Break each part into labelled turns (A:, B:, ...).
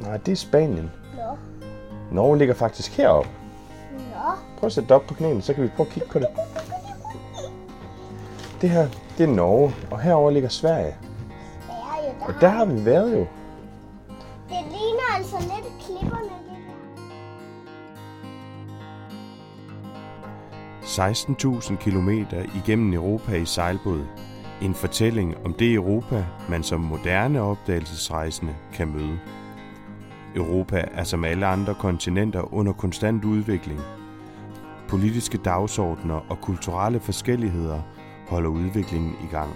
A: Nej, det er Spanien.
B: Nå.
A: Norge ligger faktisk heroppe.
B: Nå.
A: Prøv at sætte dig op på knæene, så kan vi prøve at kigge på det. Det her, det er Norge, og herover ligger Sverige.
B: Sverige, der,
A: Og der har vi været jo.
B: Det ligner altså lidt klipperne, det der.
A: 16.000 km igennem Europa i sejlbåd. En fortælling om det Europa, man som moderne opdagelsesrejsende kan møde. Europa er som alle andre kontinenter under konstant udvikling. Politiske dagsordner og kulturelle forskelligheder holder udviklingen i gang.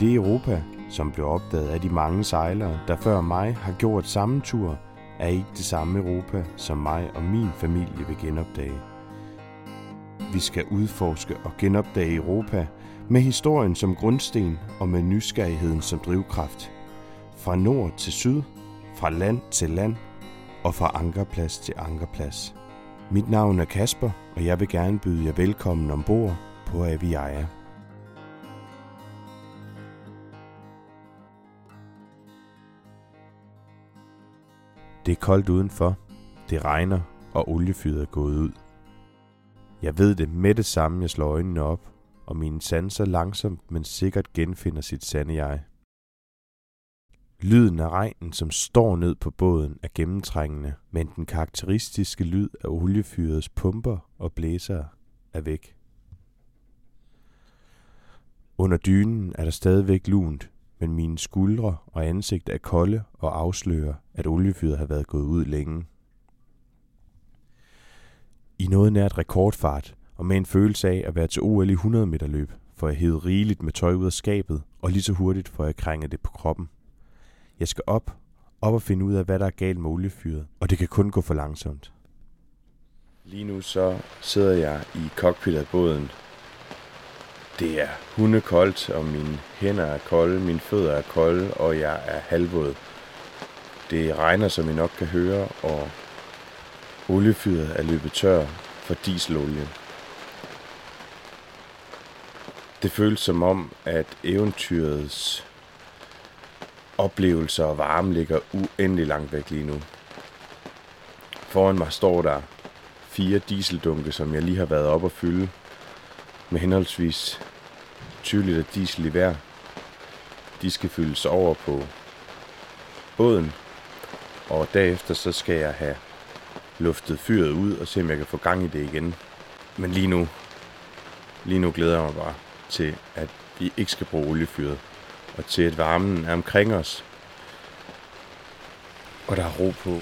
A: Det Europa, som blev opdaget af de mange sejlere, der før mig har gjort samme tur, er ikke det samme Europa, som mig og min familie vil genopdage. Vi skal udforske og genopdage Europa med historien som grundsten og med nysgerrigheden som drivkraft. Fra nord til syd, fra land til land og fra ankerplads til ankerplads. Mit navn er Kasper, og jeg vil gerne byde jer velkommen ombord på Aviaja. Det er koldt udenfor. Det regner, og oliefyret er gået ud. Jeg ved det med det samme, jeg slår øjnene op, og mine sanser langsomt, men sikkert genfinder sit sande jeg. Lyden af regnen, som står ned på båden, er gennemtrængende, men den karakteristiske lyd af oliefyrets pumper og blæsere er væk. Under dynen er der stadigvæk lunt, men mine skuldre og ansigt er kolde og afslører, at oliefyret har været gået ud længe. I noget nært rekordfart, og med en følelse af at være til OL i 100 meter løb, får jeg hævet rigeligt med tøj ud af skabet, og lige så hurtigt får jeg krænget det på kroppen. Jeg skal op, op og finde ud af, hvad der er galt med oliefyret, og det kan kun gå for langsomt. Lige nu så sidder jeg i cockpit af båden. Det er hundekoldt, og mine hænder er kolde, mine fødder er kolde, og jeg er halvvåd. Det regner, som I nok kan høre, og oliefyret er løbet tør for dieselolie. Det føles som om, at eventyrets oplevelser og varme ligger uendelig langt væk lige nu. Foran mig står der fire dieseldunke, som jeg lige har været op og fylde, med henholdsvis 20 liter diesel i hver. De skal fyldes over på båden, og derefter så skal jeg have luftet fyret ud og se, om jeg kan få gang i det igen. Men lige nu, lige nu glæder jeg mig bare til, at vi ikke skal bruge oliefyret, og til at varmen er omkring os, og der er ro på.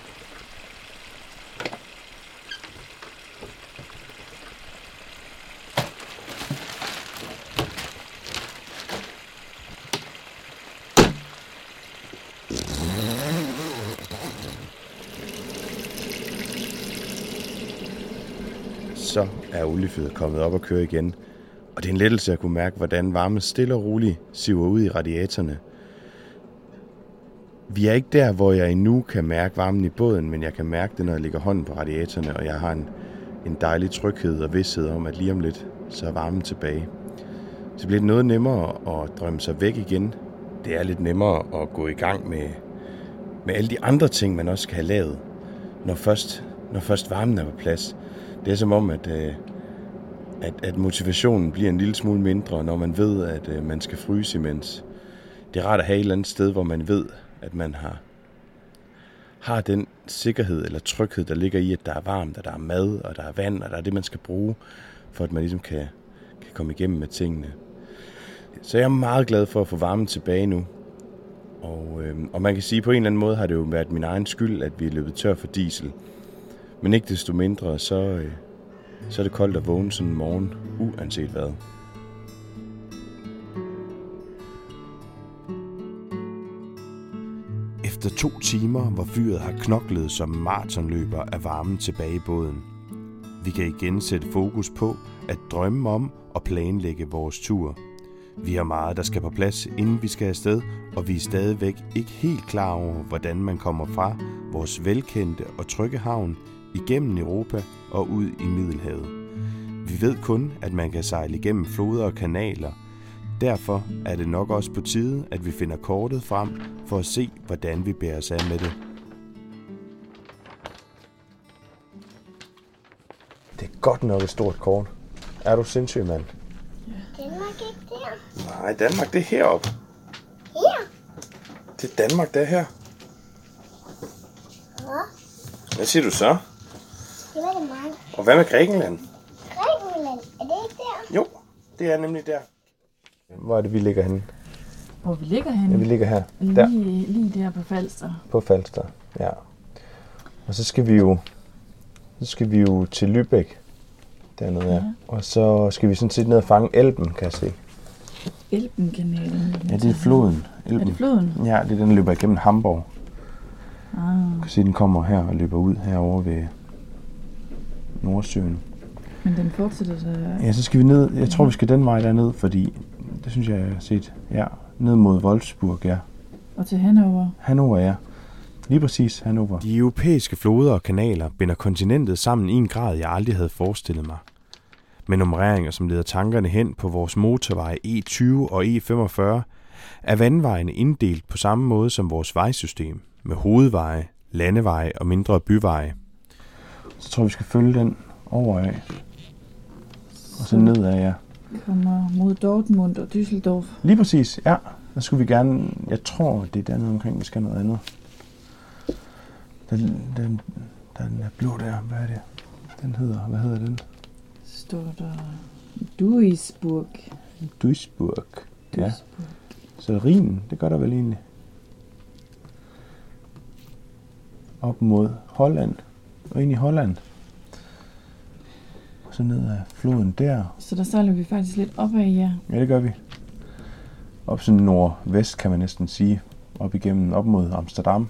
A: Så er oliefyret kommet op og køre igen, og det er en lettelse at kunne mærke, hvordan varmen stille og roligt siver ud i radiatorerne. Vi er ikke der, hvor jeg endnu kan mærke varmen i båden, men jeg kan mærke det, når jeg lægger hånden på radiatorerne, og jeg har en, en dejlig tryghed og vidshed om, at lige om lidt, så er varmen tilbage. Så bliver det noget nemmere at drømme sig væk igen. Det er lidt nemmere at gå i gang med, med alle de andre ting, man også skal have lavet, når først, når først varmen er på plads. Det er som om, at, øh, at, at motivationen bliver en lille smule mindre, når man ved, at øh, man skal fryse imens. Det er rart at have et eller andet sted, hvor man ved, at man har, har den sikkerhed eller tryghed, der ligger i, at der er varmt, og der er mad, og der er vand, og der er det, man skal bruge, for at man ligesom kan, kan komme igennem med tingene. Så jeg er meget glad for at få varmen tilbage nu. Og, øh, og man kan sige, at på en eller anden måde har det jo været min egen skyld, at vi er løbet tør for diesel. Men ikke desto mindre, så, øh, så er det koldt at vågne sådan en morgen, uanset hvad. Efter to timer, hvor fyret har knoklet som maratonløber, er varmen tilbage i båden. Vi kan igen sætte fokus på at drømme om og planlægge vores tur. Vi har meget, der skal på plads, inden vi skal afsted, og vi er stadigvæk ikke helt klar over, hvordan man kommer fra vores velkendte og trygge havn igennem Europa og ud i Middelhavet. Vi ved kun, at man kan sejle igennem floder og kanaler. Derfor er det nok også på tide, at vi finder kortet frem for at se, hvordan vi bærer os af med det. Det er godt nok et stort kort. Er du sindssyg, mand?
B: Danmark ikke der.
A: Nej, Danmark, det er heroppe.
B: Her.
A: Det er Danmark, der er her.
B: Hvad?
A: Hvad siger du så?
B: Det var det meget.
A: Og hvad med Grækenland?
B: Grækenland. Er det ikke der?
A: Jo, det er nemlig der. Hvor er det, vi ligger henne?
C: Hvor vi ligger henne?
A: Ja, vi ligger her. Der.
C: Lige, lige der på Falster.
A: På Falster, ja. Og så skal vi jo, så skal vi jo til Lübeck, dernede ja.
C: Ja.
A: Og så skal vi sådan set ned og fange Elben, kan jeg se.
C: Elbenkanalen.
A: Ja, det er floden. Elben.
C: Er det floden?
A: Ja, det er den, der løber igennem Hamburg.
C: Ah,
A: Du kan se, den kommer her og løber ud herover ved Nordsøen.
C: men den fortsætter så...
A: Ja, så skal vi ned. Jeg tror, vi skal den vej derned, fordi det synes jeg, jeg har set. Ja, ned mod Wolfsburg, ja.
C: Og til Hannover.
A: Hannover, ja. Lige præcis, Hannover. De europæiske floder og kanaler binder kontinentet sammen i en grad, jeg aldrig havde forestillet mig. Med nummereringer, som leder tankerne hen på vores motorveje E20 og E45, er vandvejene inddelt på samme måde som vores vejsystem, med hovedveje, landeveje og mindre byveje. Så tror vi skal følge den over af. Og så nedad, ja.
C: Kommer mod Dortmund og Düsseldorf.
A: Lige præcis, ja. Der skulle vi gerne... Jeg tror, det er dernede omkring, vi skal noget andet. Den, den, den er blå der, hvad er det? Den hedder, hvad hedder den?
C: Står der Duisburg.
A: Duisburg. Ja,
C: Duisburg.
A: så Rhinen, det gør der vel egentlig. Op mod Holland. Og ind i Holland. Og så ned ad floden der.
C: Så der sejler vi faktisk lidt opad, ja.
A: Ja, det gør vi. Op sådan nordvest, kan man næsten sige. Op igennem, op mod Amsterdam.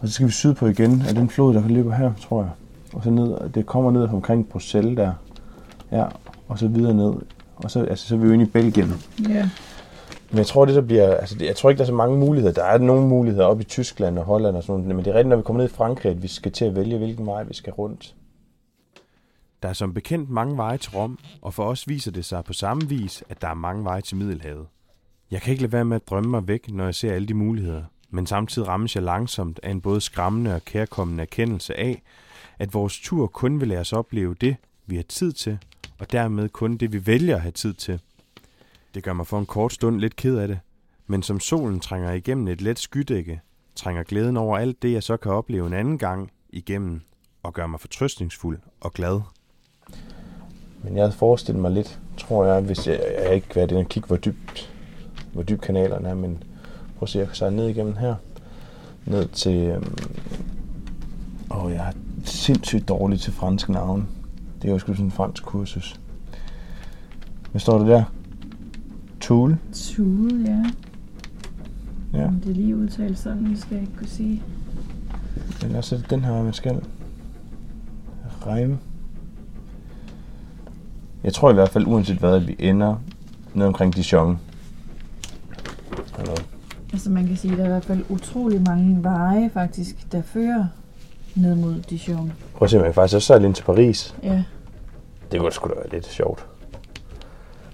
A: Og så skal vi sydpå igen af den flod, der løber her, tror jeg. Og så ned, det kommer ned omkring Bruxelles der. Ja, og så videre ned. Og så, altså, så er vi jo inde i Belgien.
C: Ja.
A: Men jeg tror, det der bliver, altså, jeg tror ikke, der er så mange muligheder. Der er nogle muligheder op i Tyskland og Holland og sådan noget. Men det er rigtigt, når vi kommer ned i Frankrig, at vi skal til at vælge, hvilken vej vi skal rundt. Der er som bekendt mange veje til Rom, og for os viser det sig på samme vis, at der er mange veje til Middelhavet. Jeg kan ikke lade være med at drømme mig væk, når jeg ser alle de muligheder, men samtidig rammes jeg langsomt af en både skræmmende og kærkommende erkendelse af, at vores tur kun vil lade os opleve det, vi har tid til, og dermed kun det, vi vælger at have tid til. Det gør mig for en kort stund lidt ked af det, men som solen trænger igennem et let skydække, trænger glæden over alt det, jeg så kan opleve en anden gang igennem, og gør mig fortrøstningsfuld og glad. Men jeg havde forestillet mig lidt, tror jeg, hvis jeg, jeg ikke været inde og kigge, hvor dybt, hvor dyb kanalerne er, men prøv at se, jeg kan sejle ned igennem her, ned til, øhm, åh, jeg er sindssygt dårlig til franske navne. Det er jo sgu sådan en fransk kursus. Hvad står der der? Tool?
C: Tule, ja.
A: Ja.
C: Om det er lige udtalt sådan, skal jeg ikke kunne sige.
A: Eller også er det den her, man skal. Reim. Jeg tror i hvert fald, uanset hvad, at vi ender ned omkring Dijon. Eller.
C: Altså man kan sige, at der er i hvert fald utrolig mange veje faktisk, der fører ned mod Dijon.
A: Prøv at se, man kan faktisk også sejle ind til Paris.
C: Ja,
A: Det kunne sgu da være lidt sjovt.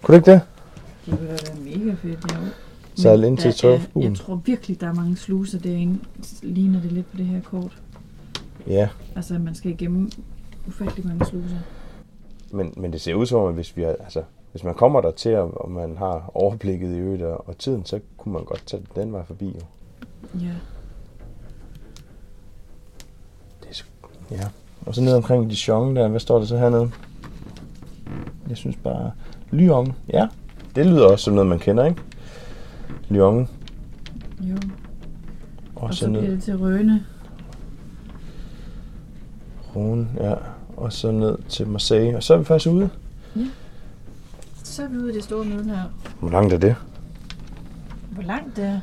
A: Kunne det ikke det?
C: Det ville være mega fedt, ja.
A: Sejle
C: Men
A: ind til
C: der
A: Torfbuen.
C: Jeg tror virkelig, der er mange sluser derinde. Ligner det lidt på det her kort.
A: Ja,
C: Altså, man skal igennem ufattelig mange sluser.
A: men, men det ser ud som om, at hvis, vi er, altså, hvis man kommer der til, og man har overblikket i øvrigt og, og tiden, så kunne man godt tage den vej forbi. Jo.
C: Ja.
A: Det er ja. Og så ned omkring Dijon der, hvad står der så hernede? Jeg synes bare... Lyon, ja. Det lyder også som noget, man kender, ikke? Lyon.
C: Jo.
A: Og,
C: Og
A: så,
C: så bliver
A: ned
C: det til Røne.
A: Rhône, ja. Og så ned til Marseille. Og så er vi faktisk ude.
C: Så er vi ude i det store møde her.
A: Hvor langt er det?
C: Hvor langt det er?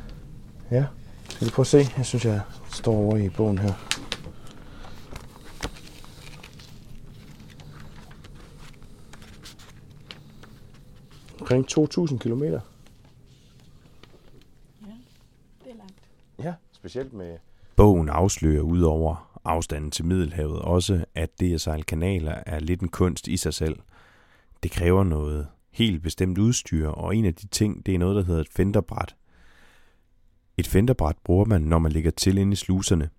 A: Ja. Skal vi prøve at se? Jeg synes, jeg står over i bogen her. Omkring 2.000 kilometer.
C: Det er langt.
A: Ja, specielt med... Bogen afslører udover afstanden til Middelhavet også, at det at sejle kanaler er lidt en kunst i sig selv. Det kræver noget helt bestemt udstyr, og en af de ting, det er noget, der hedder et fenderbræt. Et fenderbræt bruger man, når man ligger til inde i sluserne.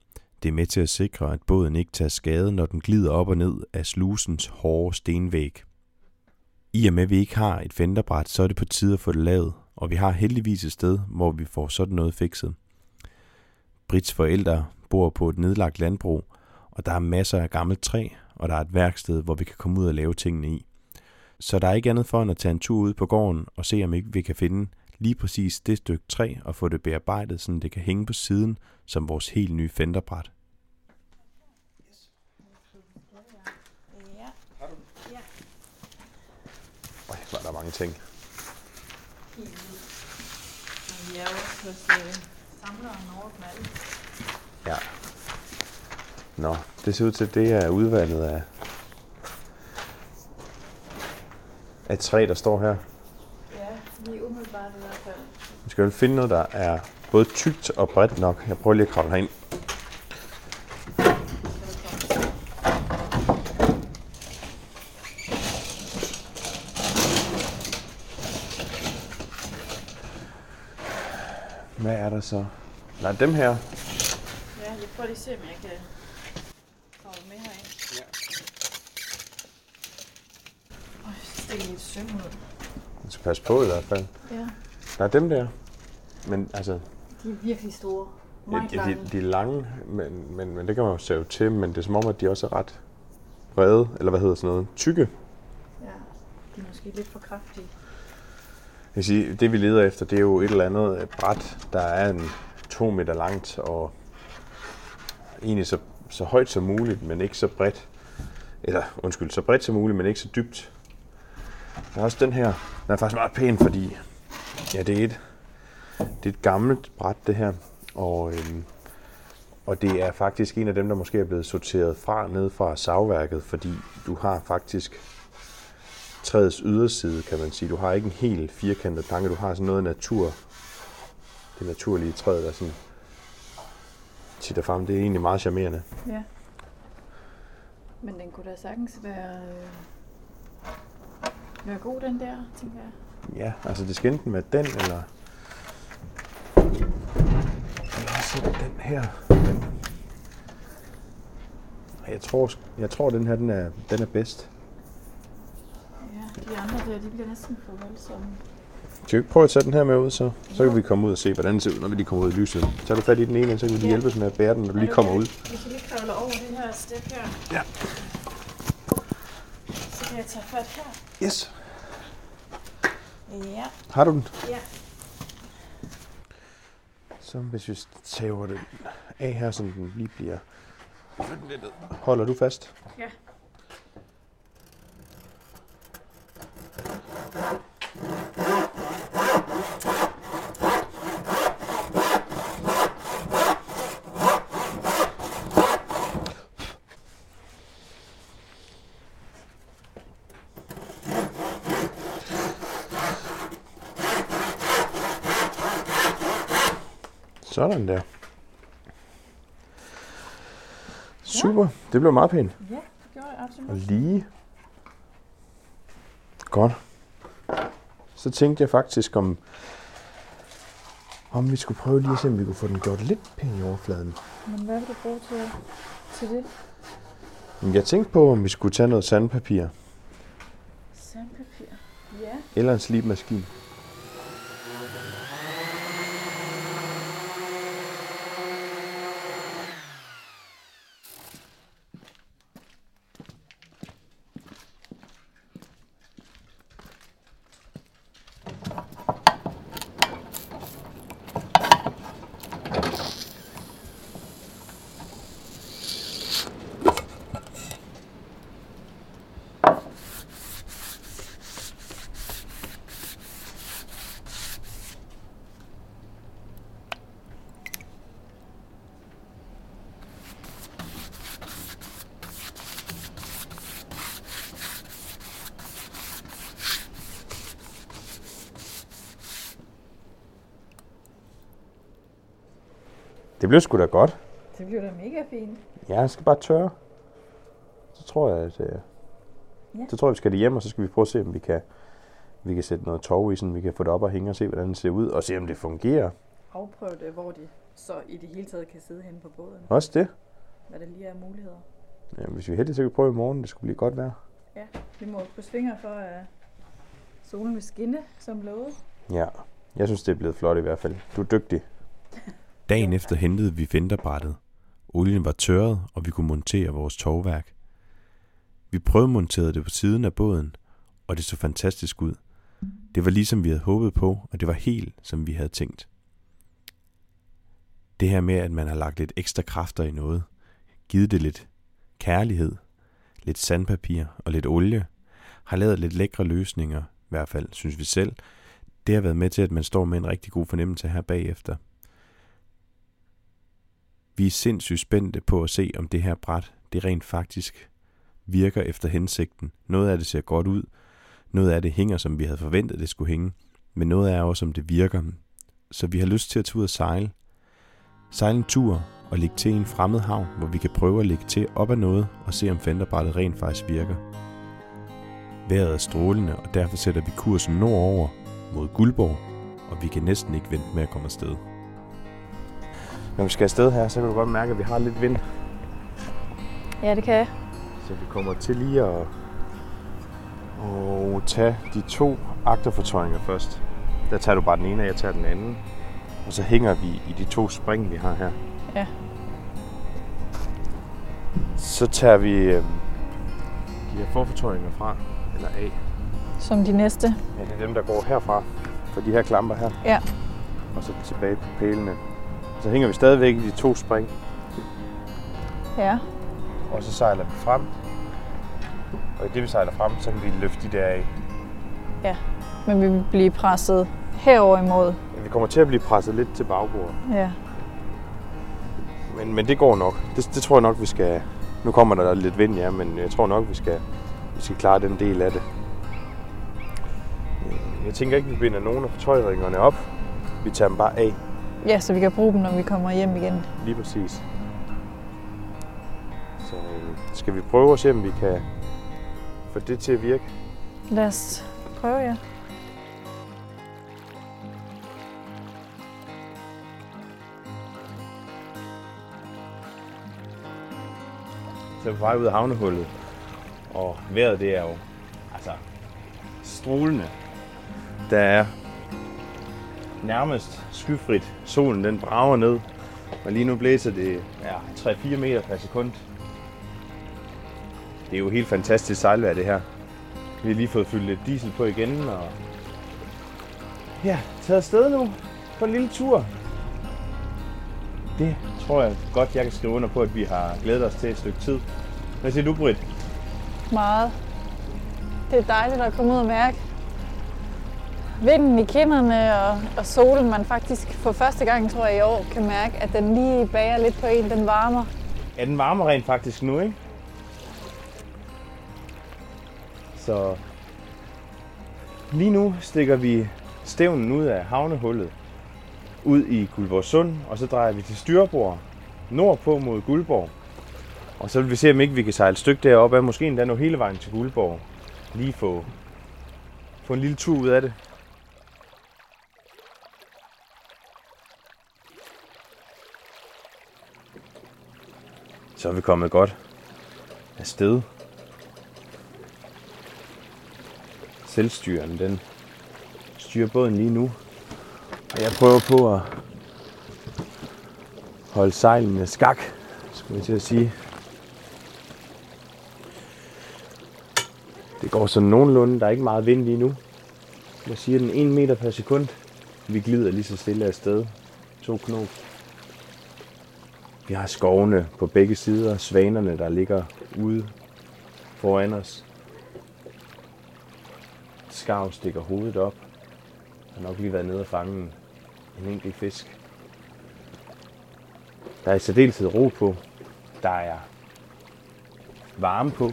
A: Det er med til at sikre, at båden ikke tager skade, når den glider op og ned af slusens hårde stenvæg. I og med, at vi ikke har et fenderbræt, så er det på tide at få det lavet, og vi har heldigvis et sted, hvor vi får sådan noget fikset. Brits forældre bor på et nedlagt landbrug, og der er masser af gammelt træ, og der er et værksted, hvor vi kan komme ud og lave tingene i. Så der er ikke andet for end at tage en tur ud på gården og se, om ikke vi kan finde lige præcis det stykke træ og få det bearbejdet, så det kan hænge på siden som vores helt nye fenderbræt.
C: Ja.
A: Øj, var der mange ting.
C: Vi er også hos øh, samleren alle.
A: Ja. Nå, det ser ud til, at det er udvalget af, af træ, der står her.
C: Ja, lige umiddelbart i hvert fald.
A: Vi skal vel finde noget, der er både tykt og bredt nok. Jeg prøver lige at kravle herind. Så? Nej, dem her.
C: Ja, jeg prøver lige at se, om jeg kan kravle med herind.
A: Ja.
C: Øj, det er lidt synd ud.
A: Man skal passe på i hvert fald.
C: Ja,
A: Der er dem der. Men altså,
C: de er virkelig store.
A: ja,
C: Meget
A: de,
C: lange.
A: de er lange, men, men, men det kan man jo save til. Men det er som om, at de også er ret brede, eller hvad hedder sådan noget, tykke.
C: Ja, de er måske lidt for kraftige.
A: Jeg kan sige, det vi leder efter, det er jo et eller andet bræt, der er en to meter langt og egentlig så, så højt som muligt, men ikke så bredt. Eller undskyld, så bredt som muligt, men ikke så dybt. Der er også den her. Den er faktisk meget pæn, fordi ja, det er et, det er et gammelt bræt, det her. Og, øhm, og det er faktisk en af dem, der måske er blevet sorteret fra ned fra savværket, fordi du har faktisk træets yderside, kan man sige. Du har ikke en helt firkantet planke, du har sådan noget natur. Det naturlige træ, der sådan titter frem. Det er egentlig meget charmerende.
C: Ja. Men den kunne da sagtens være, øh, være god, den der, tænker jeg.
A: Ja, altså det skal enten være den, eller... Eller også den her. Den... Jeg tror, jeg tror den her, den er, den er bedst.
C: De andre der, de bliver næsten for voldsomme.
A: Skal vi ikke prøve at tage den her med ud, så? Så kan vi komme ud og se, hvordan den ser ud, når vi lige kommer ud i lyset. Så du fat i den ene, så kan vi lige
C: Ja.
A: hjælpe os med at bære den, når du lige kommer ud.
C: Vi kan lige kravle over det her step her.
A: Ja.
C: Så kan jeg tage fat her.
A: Yes.
C: Ja,
A: Har du den?
C: ja.
A: Så hvis vi tager den af her, så den lige bliver... Holder du fast?
C: Ja.
A: Sådan der. Super. Det blev meget pænt.
C: Ja, det gjorde jeg absolut.
A: Og lige. Godt. Så tænkte jeg faktisk om, om vi skulle prøve lige at se, om vi kunne få den gjort lidt pæn i overfladen.
C: Men hvad vil du bruge til, til det?
A: Jeg tænkte på, om vi skulle tage noget sandpapir
C: Sandpapir. Ja.
A: eller en slibmaskine. Det blev sgu da godt.
C: Det bliver da mega fint.
A: Ja, jeg skal bare tørre. Så tror jeg, at øh,
C: Ja.
A: så tror jeg, vi skal det hjem, og så skal vi prøve at se, om vi kan Vi kan sætte noget tov i, sådan vi kan få det op og hænge og se, hvordan det ser ud, og se, om det fungerer.
C: Afprøv det, hvor de så i det hele taget kan sidde henne på båden.
A: Også det.
C: Hvad der lige er muligheder.
A: Ja, hvis vi er heldige, så kan vi prøve i morgen. Det skulle blive godt vejr.
C: Ja, vi må krydse fingre for, at solen vil skinne, som lovet.
A: Ja, jeg synes, det er blevet flot i hvert fald. Du er dygtig. Dagen efter hentede vi vinterbrættet. Olien var tørret, og vi kunne montere vores tovværk. Vi prøvemonterede det på siden af båden, og det så fantastisk ud. Det var ligesom vi havde håbet på, og det var helt som vi havde tænkt. Det her med, at man har lagt lidt ekstra kræfter i noget, givet det lidt kærlighed, lidt sandpapir og lidt olie, har lavet lidt lækre løsninger, i hvert fald synes vi selv. Det har været med til, at man står med en rigtig god fornemmelse her bagefter. Vi er sindssygt spændte på at se, om det her bræt, det rent faktisk virker efter hensigten. Noget af det ser godt ud, noget af det hænger, som vi havde forventet, det skulle hænge, men noget er også, om det virker. Så vi har lyst til at tage ud og sejle. Sejle en tur og ligge til en fremmed havn, hvor vi kan prøve at ligge til op ad noget og se, om fenderbrættet rent faktisk virker. Vejret er strålende, og derfor sætter vi kursen nordover mod Guldborg, og vi kan næsten ikke vente med at komme afsted. Når vi skal afsted her, så kan du godt mærke, at vi har lidt vind.
C: Ja, det kan jeg.
A: Så vi kommer til lige at, at tage de to agterfortøjninger først. Der tager du bare den ene, og jeg tager den anden. Og så hænger vi i de to spring, vi har her.
C: Ja.
A: Så tager vi øh, de her forfortøjninger fra, eller af.
C: Som de næste.
A: Ja, det er dem, der går herfra, for de her klamper her.
C: Ja.
A: Og så tilbage på pælene. Så hænger vi stadigvæk i de to spring,
C: Ja.
A: og så sejler vi frem. Og i det, vi sejler frem, så kan vi løfte de der af.
C: Men vi vil blive presset herover imod.
A: Ja, Vi kommer til at blive presset lidt til bagbordet.
C: Ja.
A: Men, men det går nok. Det, det tror jeg nok, vi skal... Nu kommer der lidt vind, ja, men jeg tror nok, vi skal, vi skal klare den del af det. Øh, Jeg tænker ikke, vi binder nogen af fortøjringerne op. Vi tager dem bare af,
C: Ja, så vi kan bruge dem, når vi kommer hjem igen.
A: lige præcis. Så øh, skal vi prøve at se, om vi kan få det til at virke.
C: Lad os prøve, ja.
A: Så er vi på vej ud af havnehullet. Og vejret det er jo altså strålende. Der er nærmest skyfrit. Solen den brager ned. Og lige nu blæser det ja, 3-4 meter per sekund. Det er jo helt fantastisk sejlvejr det her. Vi har lige fået fyldt lidt diesel på igen og ja, taget afsted nu på en lille tur. Det tror jeg godt, jeg kan skrive under på, at vi har glædet os til et stykke tid. Hvad siger du, Britt?
C: Meget. Det er dejligt at komme ud og mærke vinden i kinderne og, og solen, man faktisk for første gang, tror jeg i år, kan mærke, at den lige bager lidt på en, den varmer.
A: Ja, den varmer rent faktisk nu, ikke? Så lige nu stikker vi stævnen ud af havnehullet ud i Guldborgsund, og så drejer vi til styrbord nordpå mod Guldborg. Og så vil vi se, om ikke vi kan sejle et stykke deroppe af, måske endda nå hele vejen til Guldborg. Lige få, få en lille tur ud af det. Så er vi kommet godt afsted. Selvstyren, den styrer båden lige nu. Og jeg prøver på at holde sejlene skak, skulle jeg til at sige. Det går sådan nogenlunde. Der er ikke meget vind lige nu. Jeg siger den 1 meter per sekund. Vi glider lige så stille afsted. To knop. Vi har skovene på begge sider, svanerne, der ligger ude foran os. Skarv stikker hovedet op. Han har nok lige været nede og fange en, en enkelt fisk. Der er i særdeleshed ro på. Der er varme på.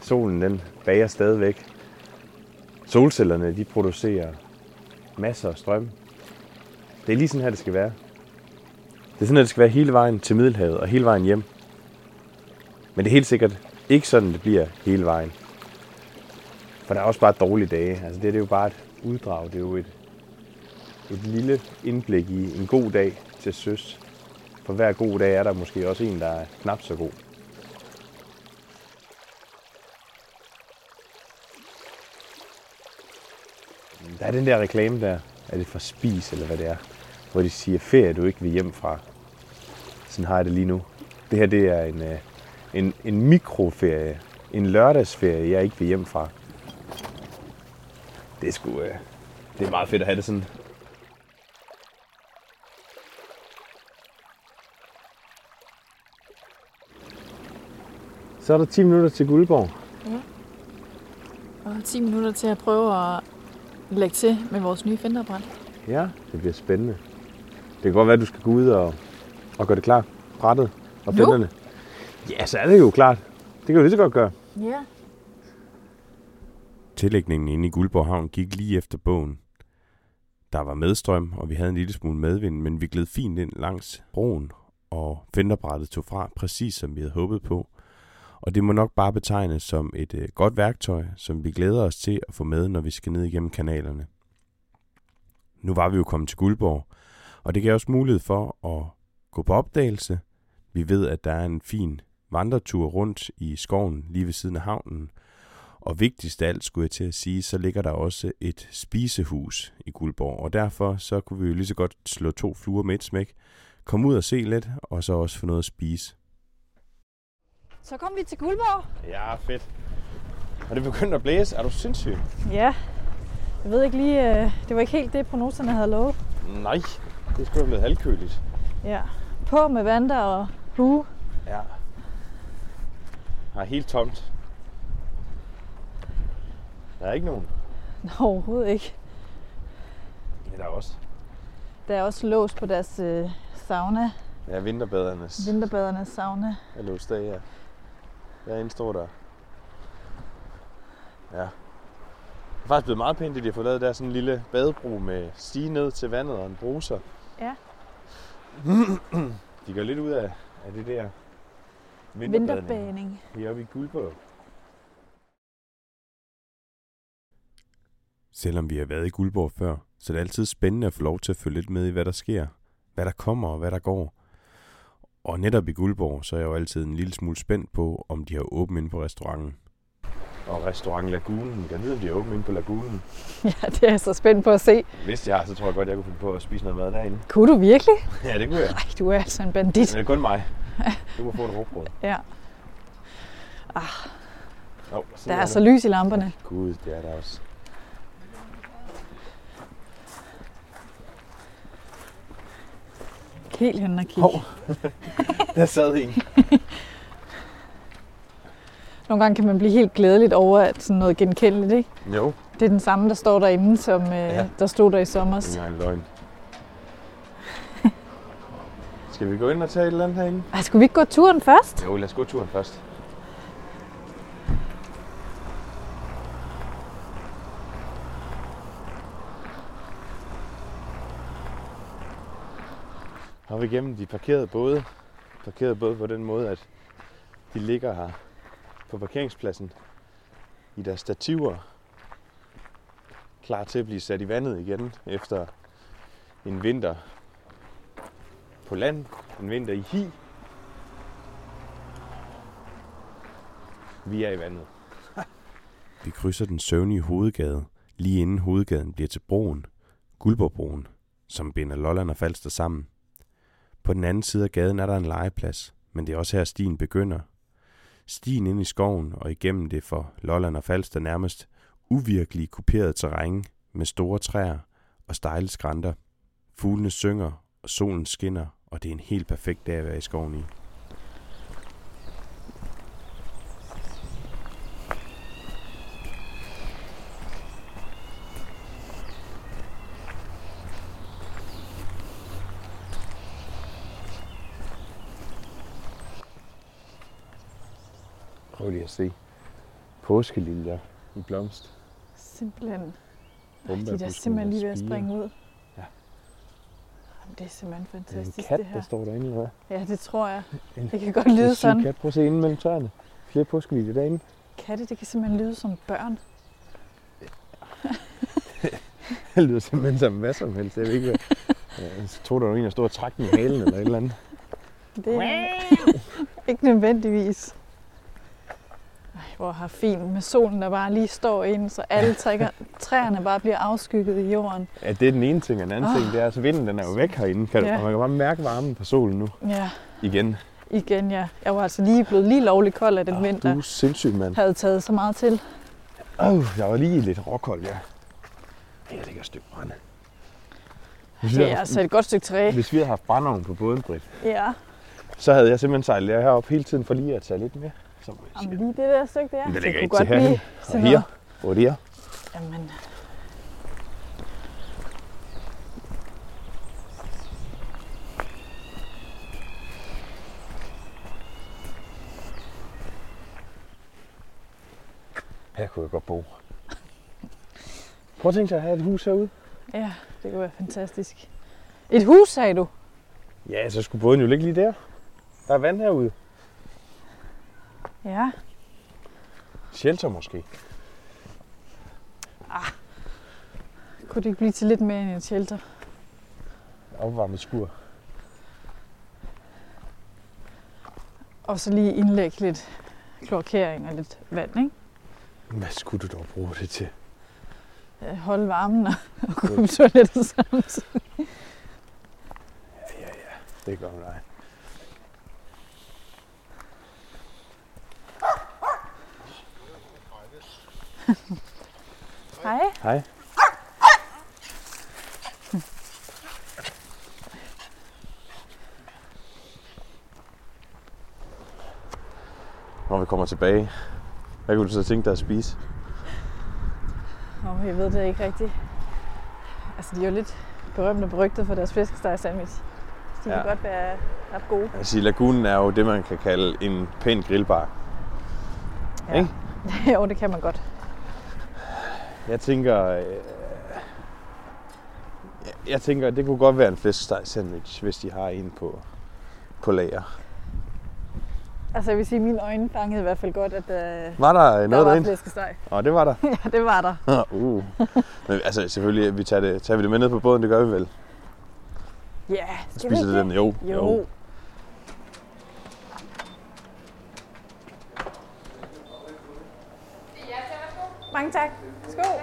A: Solen den bager stadigvæk. Solcellerne de producerer masser af strøm. Det er lige sådan her, det skal være. Det er sådan, at det skal være hele vejen til Middelhavet og hele vejen hjem. Men det er helt sikkert ikke sådan, det bliver hele vejen. For der er også bare dårlige dage. Altså det, er det er jo bare et uddrag. Det er jo et, et lille indblik i en god dag til søs. For hver god dag er der måske også en, der er knap så god. Der er den der reklame der. Er det for spis, eller hvad det er? Hvor de siger, ferie du ikke vil hjem fra. Sådan har jeg det lige nu. Det her det er en, øh, en, en mikroferie. En lørdagsferie, jeg ikke vil hjem fra. Det er sgu... Øh, det er meget fedt at have det sådan. Så er der 10 minutter til Guldborg.
C: Og 10 minutter til at prøve at lægge til med vores nye fenderbrænd.
A: Ja, det bliver spændende. Det kan godt være, at du skal gå ud og, og gøre det klar. Brættet og
C: Nu?
A: fenderne. Ja, så er det jo klart. Det kan du lige så godt gøre.
C: Ja.
A: Tillægningen inde i Guldborg Havn gik lige efter bogen. Der var medstrøm, og vi havde en lille smule medvind, men vi gled fint ind langs broen, og fenderbrættet tog fra, præcis som vi havde håbet på. Og det må nok bare betegnes som et øh, godt værktøj, som vi glæder os til at få med, når vi skal ned igennem kanalerne. Nu var vi jo kommet til Guldborg, og det gav os mulighed for at gå på opdagelse. Vi ved, at der er en fin vandretur rundt i skoven lige ved siden af havnen, og vigtigst af alt, skulle jeg til at sige, så ligger der også et spisehus i Guldborg. Og derfor så kunne vi jo lige så godt slå to fluer med et smæk. Komme ud og se lidt, og så også få noget at spise.
C: Så kom vi til Guldborg.
A: Ja, fedt. Og det begyndte at blæse. Er du sindssyg?
C: Ja. Jeg ved ikke lige, øh, det var ikke helt det, prognoserne havde lovet.
A: Nej, det skulle have blevet halvkøligt.
C: Ja. På med vanter og hue.
A: Ja. Har helt tomt. Der er ikke nogen.
C: Nå, overhovedet ikke.
A: Er der også.
C: Der er også lås på deres øh, sauna.
A: Ja, vinterbadernes.
C: Vinterbadernes sauna.
A: er låst af, ja. Derinde står der. Ja. Det er faktisk blevet meget pænt, at de har fået lavet der sådan en lille badebro med stige ned til vandet og en bruser.
C: Ja.
A: de gør lidt ud af, af det der vinterbadning.
C: Vinterbadning.
A: Heroppe i Guldborg. Selvom vi har været i Guldborg før, så er det altid spændende at få lov til at følge lidt med i, hvad der sker. Hvad der kommer og hvad der går. Og netop i Guldborg, så er jeg jo altid en lille smule spændt på, om de har åbent inde på restauranten. Og restaurant Lagunen. Jeg ved, om de har åbent inde på Lagunen.
C: Ja, det er jeg så spændt på at se.
A: Hvis jeg har, så tror jeg godt, jeg kunne finde på at spise noget mad derinde.
C: Kunne du virkelig?
A: Ja, det kunne jeg.
C: Nej, du er altså en bandit.
A: Men det er kun mig. Du må få et råbrød.
C: Ja.
A: Oh,
C: Der er så lys i lamperne.
A: Gud, det er der også.
C: Helt hen og kigge.
A: Hov. Der sad en.
C: Nogle gange kan man blive helt glædeligt over, at sådan noget genkendeligt, ikke?
A: Jo,
C: Det er den samme, der står derinde, som øh,
A: Ja.
C: der stod der i
A: det
C: sommer.
A: er ikke engang løgn. Skal vi gå ind og tage et eller andet herinde?
C: Ej, skulle vi ikke gå turen først?
A: Jo, lad os gå turen først. Har vi igennem de parkerede både. Parkerede både på den måde, at de ligger her på parkeringspladsen i deres stativer. Klar til at blive sat i vandet igen efter en vinter på land, en vinter i hi, Vi er i vandet. Vi krydser den søvnige hovedgade, lige inden hovedgaden bliver til broen, Guldborgbroen, som binder Lolland og Falster sammen. På den anden side af gaden er der en legeplads, men det er også her stien begynder. Stien ind i skoven og igennem det for Lolland og Falster nærmest uvirkelige kuperede terræn med store træer og stejle skrænter. Fuglene synger, og solen skinner, og det er en helt perfekt dag at være i skoven i. Prøv lige at se. Påskeliljer i blomst.
C: Simpelthen.
A: Bombe
C: De er simpelthen lige ved at springe ud.
A: Ja.
C: Jamen, det er simpelthen
A: Det er en
C: fantastisk,
A: kat,
C: det
A: der
C: her.
A: står derinde, eller hvad?
C: Ja, det tror jeg.
A: En-
C: Det kan godt lyde
A: En
C: sådan.
A: syg kat. Prøv at se inde mellem træerne. Flere påskeliljer derinde.
C: Katte, det kan simpelthen lyde som børn.
A: Det lyder simpelthen som hvad som helst. Jeg ved ikke, hvad. Jeg tror, der var en, der stod og trak den i halen eller et eller andet.
C: Det er ikke nødvendigvis. Hvor har fint med solen, der bare lige står ind, så alle trækker, træerne bare bliver afskygget i jorden.
A: Ja, det er den ene ting, og den anden
C: Ah.
A: ting, det er, at vinden den er jo væk herinde, kan du,
C: Ja.
A: og man kan bare mærke varmen på solen nu
C: Ja,
A: igen.
C: igen ja. Jeg var altså lige blevet lige lovlig kold af den
A: Ah,
C: vind,
A: Du er sindssyg, mand.
C: havde taget så meget til.
A: Oh, jeg var lige lidt råkold, ja. Det kan et stykke brænde. Hvis vi,
C: Det er
A: haft,
C: altså et godt stykke træ.
A: hvis vi havde haft brændeovn på båden, Britt,
C: Ja,
A: så havde jeg simpelthen sejlet jer herop hele tiden for lige at tage lidt mere. Så må jeg
C: Jamen lige det der stykke der,
A: det
C: det
A: ligger
C: kunne
A: ikke
C: godt
A: til herhen.
C: blive
A: Og
C: sådan
A: her, er det her?
C: Jamen,
A: Her kunne jeg godt bo. Prøv at tænke dig at have et hus herude.
C: ja, det kunne være fantastisk. Et hus, sagde du?
A: Ja, så skulle båden jo ligge lige der. Der er vand herude.
C: Ja.
A: Shelter måske.
C: Kunne det ikke blive til lidt mere end et shelter?
A: Opvarmet skur.
C: Og så lige indlægge lidt kloakering og lidt vand, ikke?
A: Hvad skulle du dog bruge det til?
C: Holde varmen og, og gå på toilettet samtidig.
A: Det gør nej.
C: Hej.
A: Hej. Når vi kommer tilbage, hvad kunne du så tænke dig at spise?
C: Oh, jeg ved det ikke rigtigt. Altså, de er jo lidt berømte og berygtet for deres flæskesteg sandwich. De
A: Ja.
C: kan godt være ret gode.
A: Altså, lagunen er jo det, man kan kalde en pæn grillbar.
C: Ja.
A: Ikke?
C: jo, det kan man godt.
A: Jeg tænker, øh, jeg- tænker, det kunne godt være en flæskesteg sandwich, hvis de har en på, på lager.
C: Altså, jeg vil sige, at mine øjne fangede i hvert fald godt, at uh,
A: Var der øh,
C: der
A: noget
C: var flæskesteg.
A: Åh, det var der.
C: ja, det var der.
A: uh. Men altså, selvfølgelig, vi tager, det, tager vi det med ned på båden, det gør vi vel.
C: Ja, skal vi
A: Spiser
C: ikke
A: det den? Jo.
C: Jo. jo. Mange tak. Skål.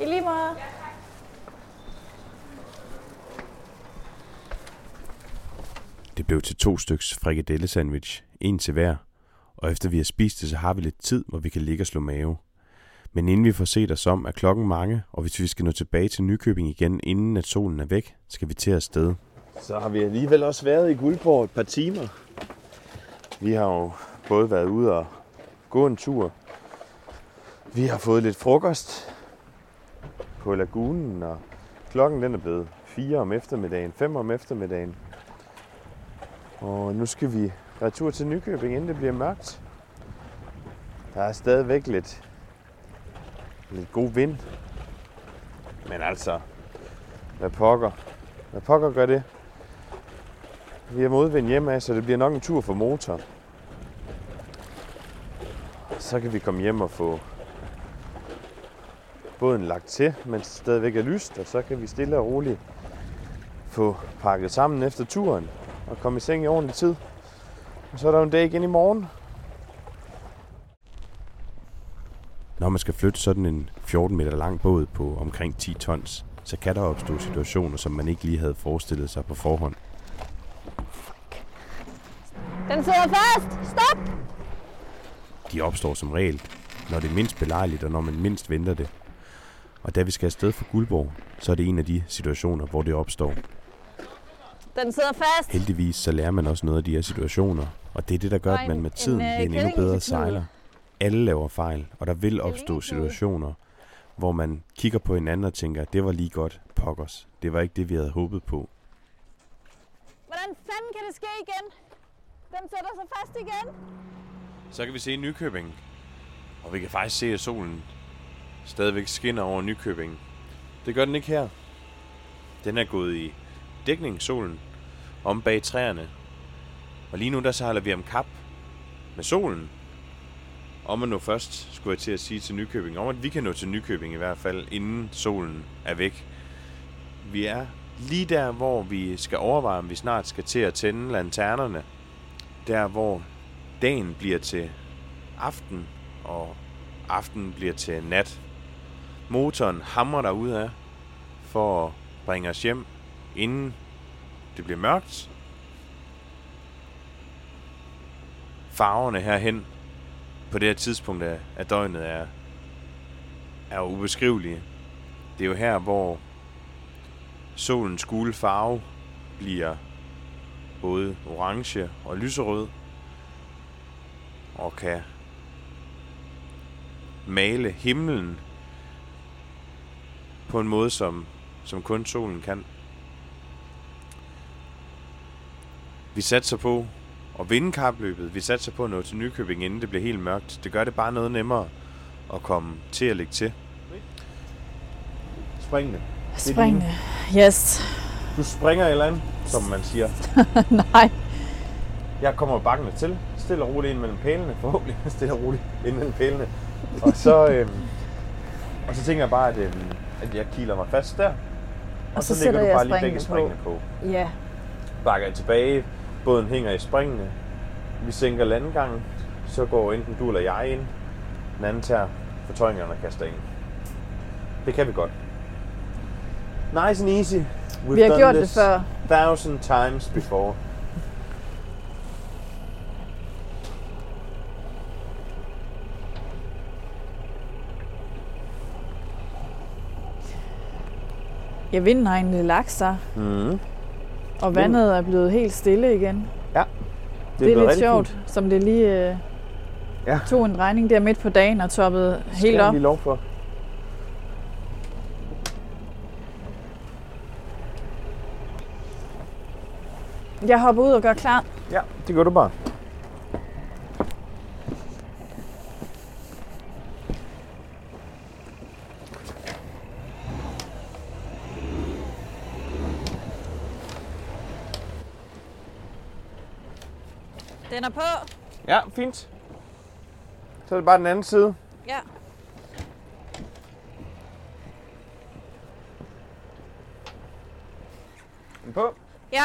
C: I lige måde.
A: Det blev til to styks frikadelle sandwich, en til hver. Og efter vi har spist det, så har vi lidt tid, hvor vi kan ligge og slå mave. Men inden vi får set os om, er klokken mange, og hvis vi skal nå tilbage til Nykøbing igen, inden at solen er væk, skal vi til afsted. Så har vi alligevel også været i Guldborg et par timer. Vi har jo både været ude og gå en tur. Vi har fået lidt frokost på lagunen, og klokken den er blevet 4 om eftermiddagen, 5 om eftermiddagen. Og nu skal vi retur til Nykøbing, inden det bliver mørkt. Der er stadigvæk lidt, lidt god vind. Men altså, hvad pokker? Hvad pokker gør det? Vi har modvind hjemme af, så det bliver nok en tur for motor. Så kan vi komme hjem og få båden lagt til, det stadigvæk er lyst, og så kan vi stille og roligt få pakket sammen efter turen og komme i seng i ordentlig tid. Og så er der jo en dag igen i morgen. Når man skal flytte sådan en 14 meter lang båd på omkring 10 tons, så kan der opstå situationer, som man ikke lige havde forestillet sig på forhånd.
B: Den sidder fast! Stop!
A: De opstår som regel, når det er mindst belejligt og når man mindst venter det. Og da vi skal afsted fra Guldborg, så er det en af de situationer, hvor det opstår.
B: Den sidder fast!
A: Heldigvis så lærer man også noget af de her situationer, og det er det, der gør, at man
B: en-
A: med tiden
B: en, øh,
A: bliver en endnu bedre sejler. Alle laver fejl, og der vil opstå situationer, hvor man kigger på hinanden og tænker, det var lige godt, pokkers. Det var ikke det, vi havde håbet på.
B: Hvordan fanden kan det ske igen? Den sætter sig fast igen.
A: Så kan vi se Nykøbing, og vi kan faktisk se, at solen stadigvæk skinner over Nykøbing. Det gør den ikke her. Den er gået i dækning, solen, om bag træerne. Og lige nu der sejler vi om kap med solen. om at nå først, skulle jeg til at sige til Nykøbing, om at vi kan nå til Nykøbing i hvert fald, inden solen er væk. Vi er lige der, hvor vi skal overveje, om vi snart skal til at tænde lanternerne. Der, hvor dagen bliver til aften, og aften bliver til nat. Motoren hamrer der ud af for at bringe os hjem, inden det bliver mørkt. Farverne herhen på det her tidspunkt af, af døgnet er, er ubeskrivelige. Det er jo her, hvor solens gule farve bliver både orange og lyserød og kan male himlen på en måde, som, som kun solen kan. Vi satser på at vinde kapløbet. Vi satser på at nå til Nykøbing, inden det bliver helt mørkt. Det gør det bare noget nemmere at komme til at lægge til. Springende.
C: Springende. Yes.
A: Du springer et eller andet, som man siger.
C: Nej.
A: Jeg kommer bakkende til, stille og roligt ind mellem pælene, forhåbentlig stille og roligt ind mellem pælene. Og så, øhm, og så tænker jeg bare, at, øhm, at jeg kiler mig fast der. Og,
C: Og
A: så,
C: så
A: lægger du bare lige begge
C: springene
A: springene på.
C: Ja.
A: Bakker jeg tilbage, båden hænger i springene. Vi sænker landgangen, så går enten du eller jeg ind. Den anden tager fortøjningerne og kaster ind. Det kan vi godt. Nice and easy. We've
C: Vi har
A: done
C: gjort det
A: this
C: før.
A: Thousand times before.
C: Ja, vinden har egentlig lagt sig,
A: Mm.
C: og vandet er blevet helt stille igen.
A: Ja.
C: Det, det er lidt sjovt,
A: fint.
C: som det lige øh,
A: Ja.
C: tog en drejning der midt på dagen og toppede helt
A: jeg
C: op.
A: lige lov for.
C: Jeg hopper ud og gør klar.
A: Ja, det gør du bare.
B: Den er på.
A: Ja, fint. Så er det bare den anden side.
B: Ja.
A: Den på.
B: Ja.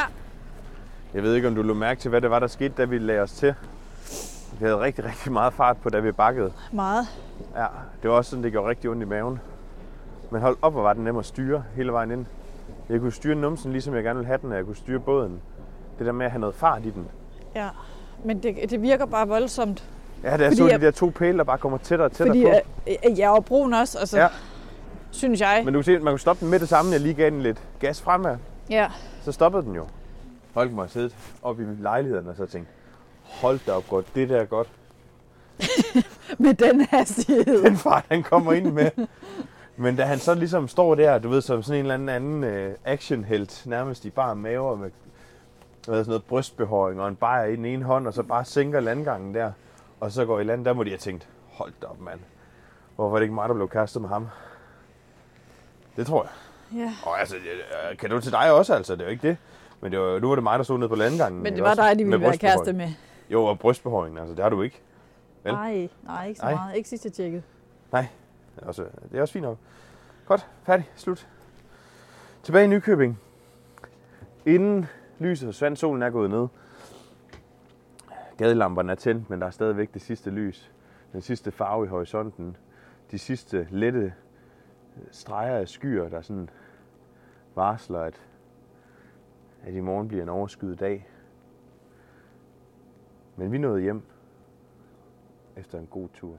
A: Jeg ved ikke, om du lå mærke til, hvad det var, der skete, da vi lagde os til. Vi havde rigtig, rigtig meget fart på, da vi bakkede.
C: Meget.
A: Ja, det var også sådan, det gjorde rigtig ondt i maven. Men hold op, hvor var den nem at styre hele vejen ind. Jeg kunne styre numsen, ligesom jeg gerne ville have den, og jeg kunne styre båden. Det der med at have noget fart i den.
C: Ja. Men det, det virker bare voldsomt.
A: Ja, da jeg
C: Fordi
A: så
C: jeg-
A: de der to pæle, der bare kommer tættere og tættere
C: Fordi
A: på.
C: øh, øh, jeg er brun også, altså,
A: Ja.
C: ja. synes jeg.
A: Men du kan se, man kunne stoppe den med det samme. Jeg lige gav den lidt gas fremad.
C: Ja.
A: Så stoppede den jo. Folk må have siddet oppe i lejligheden og så tænkt, hold da op godt, det der er godt.
C: Med den hastighed.
A: Den fart, han kommer ind med. Men da han så ligesom står der, du ved, som sådan en eller anden, anden uh, actionhelt, nærmest i bare maver med sådan noget brystbehåring og en bajer i den ene hånd, og så bare sænker landgangen der, og så går i land, der må de have tænkt, hold da op mand, hvorfor er det ikke mig, der blev kastet med ham? Det tror jeg.
C: Ja.
A: Og altså, øh, kan du til dig også, altså, det er jo ikke det. Men det var, nu var det mig, der stod nede på landgangen.
C: Men det var
A: også?
C: dig, de ville være kæreste med.
A: Jo, og brystbehåringen, altså, det har du ikke. Vel?
C: Nej, nej, ikke så
A: Nej.
C: meget. Ikke sidst jeg tjekkede.
A: Altså, det er også fint nok. Godt, færdig, slut. Tilbage i Nykøbing. Inden lyset forsvandt, solen er gået ned. Gadelamperne er tændt, men der er stadigvæk det sidste lys. Den sidste farve i horisonten. De sidste lette øh, streger af skyer, der sådan varsler, at, at i morgen bliver en overskyet dag. Men vi nåede hjem efter en god tur.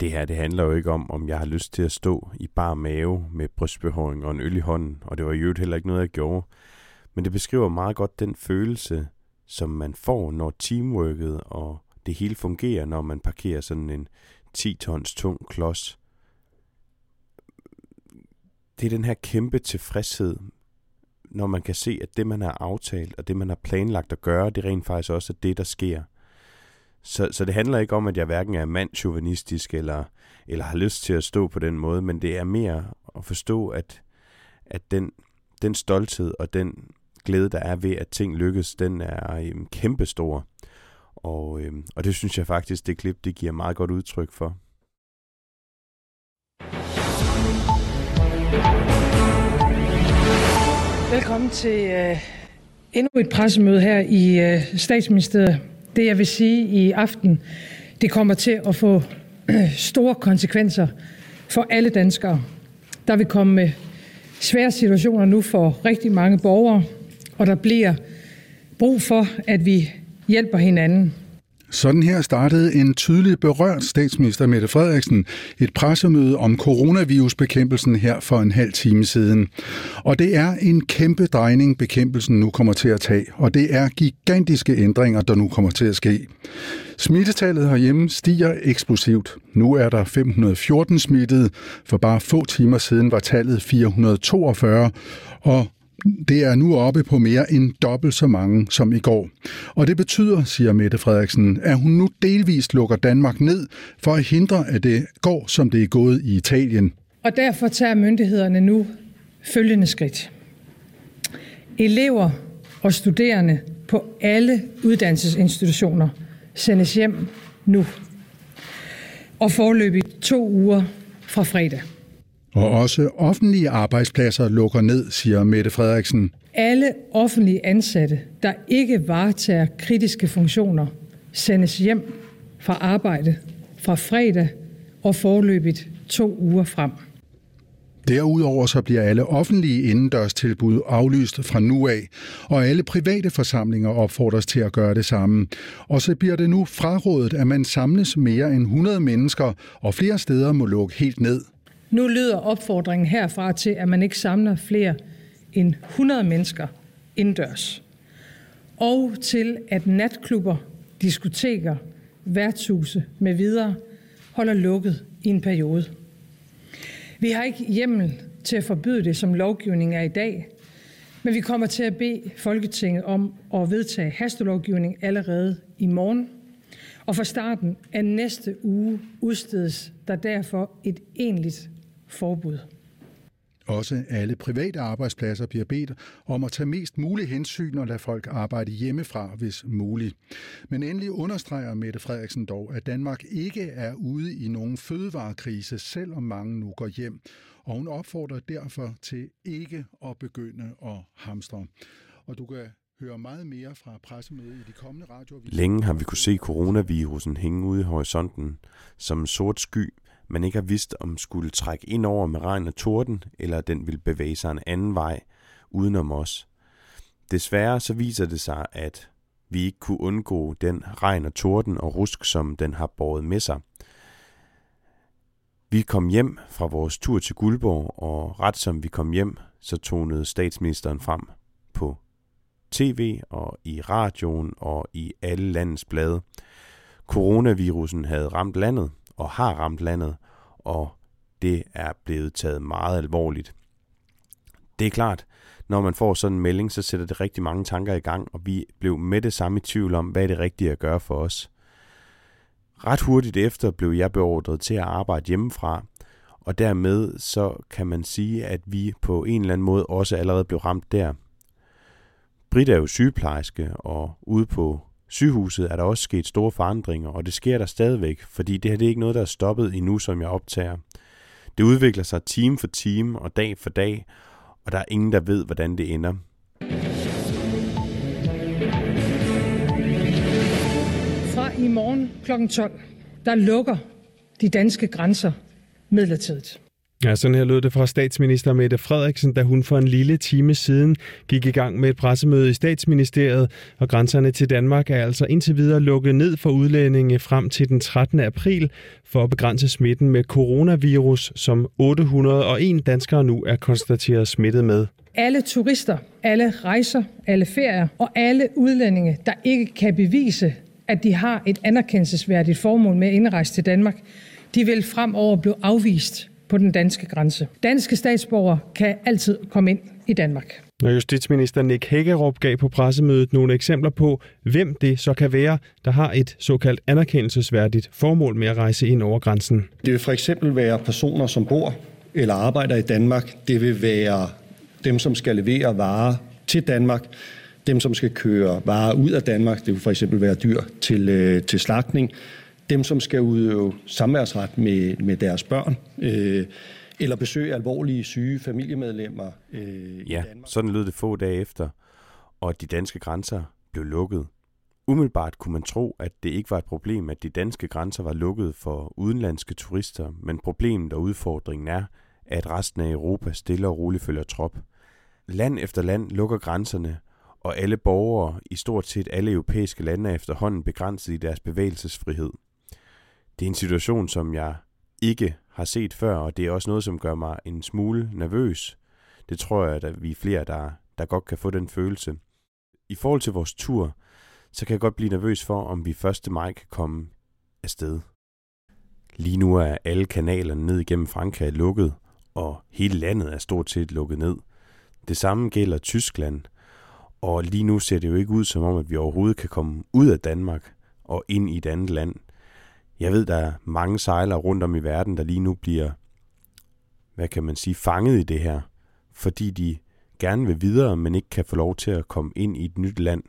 A: Det her, det handler jo ikke om, om jeg har lyst til at stå i bar mave med brystbehåring og en øl i hånden, og det var i øvrigt heller ikke noget, jeg gjorde. Men det beskriver meget godt den følelse, som man får, når teamworket og det hele fungerer, når man parkerer sådan en 10 tons tung klods. Det er den her kæmpe tilfredshed, når man kan se, at det, man har aftalt, og det, man har planlagt at gøre, det rent faktisk også er det, der sker. Så, så det handler ikke om, at jeg hverken er mandsjuvenistisk eller, eller har lyst til at stå på den måde, men det er mere at forstå, at, at den, den stolthed og den glæde, der er ved, at ting lykkes, den er øhm, kæmpestor. Og, øhm, og det synes jeg faktisk, det klip, det giver meget godt udtryk for.
D: Velkommen til øh, endnu et pressemøde her i øh, statsministeriet. Det jeg vil sige i aften, det kommer til at få øh, store konsekvenser for alle danskere. Der vil komme øh, svære situationer nu for rigtig mange borgere, og der bliver brug for, at vi hjælper hinanden.
E: Sådan her startede en tydeligt berørt statsminister Mette Frederiksen et pressemøde om coronavirusbekæmpelsen her for en halv time siden. Og det er en kæmpe drejning, bekæmpelsen nu kommer til at tage, og det er gigantiske ændringer, der nu kommer til at ske. Smittetallet herhjemme stiger eksplosivt. Nu er der 514 smittede. For bare få timer siden var tallet 442, og det er nu oppe på mere end dobbelt så mange som i går. Og det betyder, siger Mette Frederiksen, at hun nu delvist lukker Danmark ned for at hindre, at det går, som det er gået i Italien.
D: Og derfor tager myndighederne nu følgende skridt. Elever og studerende på alle uddannelsesinstitutioner sendes hjem nu. Og forløbig to uger fra fredag.
E: Og også offentlige arbejdspladser lukker ned, siger Mette Frederiksen.
D: Alle offentlige ansatte, der ikke varetager kritiske funktioner, sendes hjem fra arbejde fra fredag og forløbigt to uger frem.
E: Derudover så bliver alle offentlige indendørstilbud aflyst fra nu af, og alle private forsamlinger opfordres til at gøre det samme. Og så bliver det nu frarådet, at man samles mere end 100 mennesker, og flere steder må lukke helt ned.
D: Nu lyder opfordringen herfra til, at man ikke samler flere end 100 mennesker indendørs. Og til, at natklubber, diskoteker, værtshuse med videre holder lukket i en periode. Vi har ikke hjemmel til at forbyde det, som lovgivningen er i dag, men vi kommer til at bede Folketinget om at vedtage hastelovgivning allerede i morgen. Og fra starten af næste uge udstedes der derfor et enligt forbud.
E: Også alle private arbejdspladser bliver bedt om at tage mest mulig hensyn og lade folk arbejde hjemmefra, hvis muligt. Men endelig understreger Mette Frederiksen dog, at Danmark ikke er ude i nogen fødevarekrise, selvom mange nu går hjem. Og hun opfordrer derfor til ikke at begynde at hamstre. Og du kan høre meget mere fra pressemødet i de kommende radioaviser.
A: Længe har vi kunne se coronavirusen hænge ude i horisonten som en sort sky, man ikke har vidst, om skulle trække ind over med regn og torden, eller den vil bevæge sig en anden vej udenom os. Desværre så viser det sig, at vi ikke kunne undgå den regn og torden og rusk, som den har båret med sig. Vi kom hjem fra vores tur til Guldborg, og ret som vi kom hjem, så tonede statsministeren frem på tv og i radioen og i alle landets blade. Coronavirusen havde ramt landet, og har ramt landet, og det er blevet taget meget alvorligt. Det er klart, når man får sådan en melding, så sætter det rigtig mange tanker i gang, og vi blev med det samme i tvivl om, hvad er det rigtige at gøre for os. Ret hurtigt efter blev jeg beordret til at arbejde hjemmefra, og dermed så kan man sige, at vi på en eller anden måde også allerede blev ramt der. Britt er jo sygeplejerske, og ude på sygehuset er der også sket store forandringer, og det sker der stadigvæk, fordi det her det er ikke noget, der er stoppet endnu, som jeg optager. Det udvikler sig time for time og dag for dag, og der er ingen, der ved, hvordan det ender.
D: Fra i morgen kl. 12, der lukker de danske grænser midlertidigt.
F: Ja, sådan her lød det fra statsminister Mette Frederiksen, da hun for en lille time siden gik i gang med et pressemøde i statsministeriet, og grænserne til Danmark er altså indtil videre lukket ned for udlændinge frem til den 13. april for at begrænse smitten med coronavirus, som 801 danskere nu er konstateret smittet med.
D: Alle turister, alle rejser, alle ferier og alle udlændinge, der ikke kan bevise, at de har et anerkendelsesværdigt formål med at indrejse til Danmark, de vil fremover blive afvist på den danske grænse. Danske statsborgere kan altid komme ind i Danmark.
F: Når justitsminister Nick Hækkerup gav på pressemødet nogle eksempler på, hvem det så kan være, der har et såkaldt anerkendelsesværdigt formål med at rejse ind over grænsen.
G: Det vil for eksempel være personer, som bor eller arbejder i Danmark. Det vil være dem, som skal levere varer til Danmark. dem, som skal køre varer ud af Danmark, det vil for eksempel være dyr til, øh, til slagtning, dem, som skal udøve samværsret med, med deres børn, øh, eller besøge alvorlige syge familiemedlemmer øh,
A: Ja,
G: i Danmark.
A: sådan lød det få dage efter, og de danske grænser blev lukket. Umiddelbart kunne man tro, at det ikke var et problem, at de danske grænser var lukket for udenlandske turister, men problemet og udfordringen er, at resten af Europa stille og roligt følger trop. Land efter land lukker grænserne, og alle borgere i stort set alle europæiske lande er efterhånden begrænset i deres bevægelsesfrihed. Det er en situation, som jeg ikke har set før, og det er også noget, som gør mig en smule nervøs. Det tror jeg, at vi er flere, der, der godt kan få den følelse. I forhold til vores tur, så kan jeg godt blive nervøs for, om vi 1. maj kan komme afsted. Lige nu er alle kanalerne ned igennem Frankrig lukket, og hele landet er stort set lukket ned. Det samme gælder Tyskland, og lige nu ser det jo ikke ud som om, at vi overhovedet kan komme ud af Danmark og ind i et andet land. Jeg ved, der er mange sejlere rundt om i verden, der lige nu bliver, hvad kan man sige, fanget i det her, fordi de gerne vil videre, men ikke kan få lov til at komme ind i et nyt land.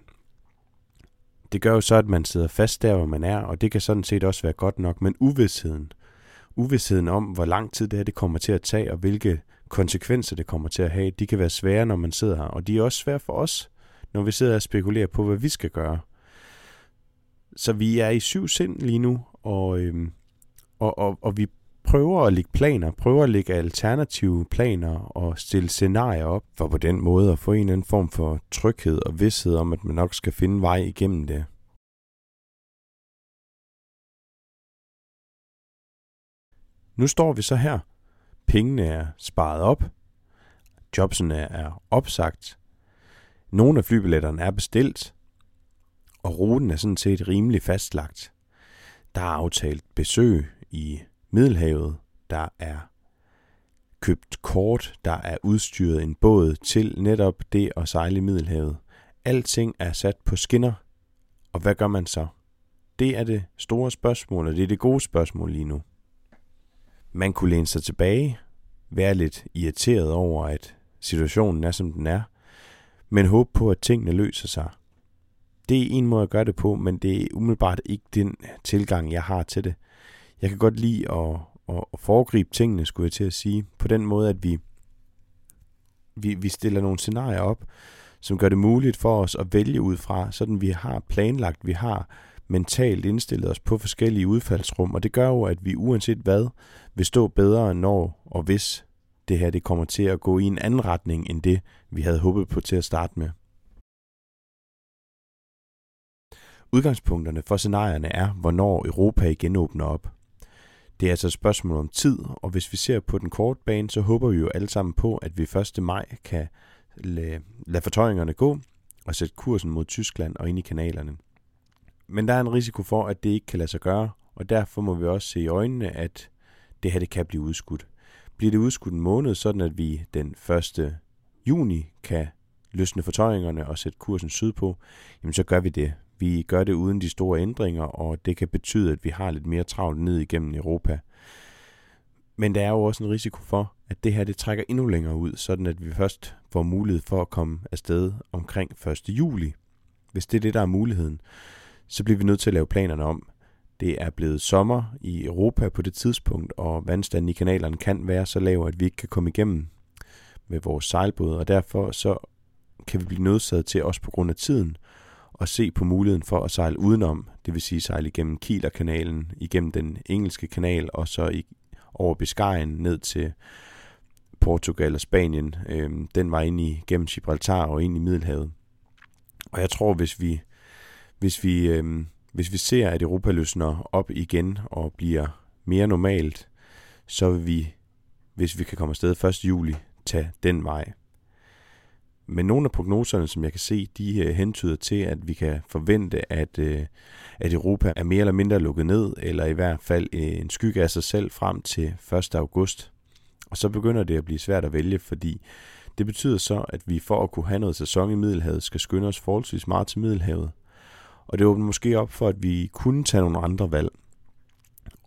A: Det gør jo så, at man sidder fast der, hvor man er, og det kan sådan set også være godt nok, men uvidsheden, uvidsheden om, hvor lang tid det her det kommer til at tage, og hvilke konsekvenser det kommer til at have, de kan være svære, når man sidder her, og de er også svære for os, når vi sidder og spekulerer på, hvad vi skal gøre. Så vi er i syv sind lige nu, og, øhm, og, og, og vi prøver at lægge planer, prøver at lægge alternative planer og stille scenarier op, for på den måde at få en eller anden form for tryghed og vidshed om, at man nok skal finde vej igennem det. Nu står vi så her. Pengene er sparet op. Jobsene er opsagt. Nogle af flybilletterne er bestilt. Og ruten er sådan set rimelig fastlagt. Der er aftalt besøg i Middelhavet. Der er købt kort, der er udstyret en båd til netop det at sejle i Middelhavet. Alting er sat på skinner. Og hvad gør man så? Det er det store spørgsmål, og det er det gode spørgsmål lige nu. Man kunne læne sig tilbage, være lidt irriteret over, at situationen er, som den er, men håbe på, at tingene løser sig. Det er en måde at gøre det på, men det er umiddelbart ikke den tilgang, jeg har til det. Jeg kan godt lide at, at, at foregribe tingene, skulle jeg til at sige, på den måde, at vi, vi, vi stiller nogle scenarier op, som gør det muligt for os at vælge ud fra, sådan vi har planlagt, vi har mentalt indstillet os på forskellige udfaldsrum, og det gør jo, at vi uanset hvad, vil stå bedre når og hvis det her det kommer til at gå i en anden retning end det, vi havde håbet på til at starte med. Udgangspunkterne for scenarierne er, hvornår Europa igen åbner op. Det er altså et spørgsmål om tid, og hvis vi ser på den korte bane, så håber vi jo alle sammen på, at vi 1. maj kan lade, lade fortøjningerne gå og sætte kursen mod Tyskland og ind i kanalerne. Men der er en risiko for, at det ikke kan lade sig gøre, og derfor må vi også se i øjnene, at det her det kan blive udskudt. Bliver det udskudt en måned, sådan at vi den 1. juni kan løsne fortøjningerne og sætte kursen sydpå, jamen så gør vi det. Vi gør det uden de store ændringer, og det kan betyde, at vi har lidt mere travlt ned igennem Europa. Men der er jo også en risiko for, at det her det trækker endnu længere ud, sådan at vi først får mulighed for at komme afsted omkring 1. juli. Hvis det er det, der er muligheden, så bliver vi nødt til at lave planerne om. Det er blevet sommer i Europa på det tidspunkt, og vandstanden i kanalerne kan være så lav, at vi ikke kan komme igennem med vores sejlbåd, og derfor så kan vi blive nødsaget til, også på grund af tiden, og se på muligheden for at sejle udenom, det vil sige sejle igennem Kielerkanalen, igennem den engelske kanal, og så i, over Biscayen ned til Portugal og Spanien. Øhm, den var ind i gennem Gibraltar og ind i Middelhavet. Og jeg tror, hvis vi, hvis vi, øhm, hvis vi ser, at Europa løsner op igen og bliver mere normalt, så vil vi, hvis vi kan komme afsted 1. juli, tage den vej. Men nogle af prognoserne, som jeg kan se, de øh, hentyder til, at vi kan forvente, at, øh, at Europa er mere eller mindre lukket ned, eller i hvert fald øh, en skygge af sig selv frem til 1. august. Og så begynder det at blive svært at vælge, fordi det betyder så, at vi for at kunne have noget sæson i Middelhavet, skal skynde os forholdsvis meget til Middelhavet. Og det åbner måske op for, at vi kunne tage nogle andre valg.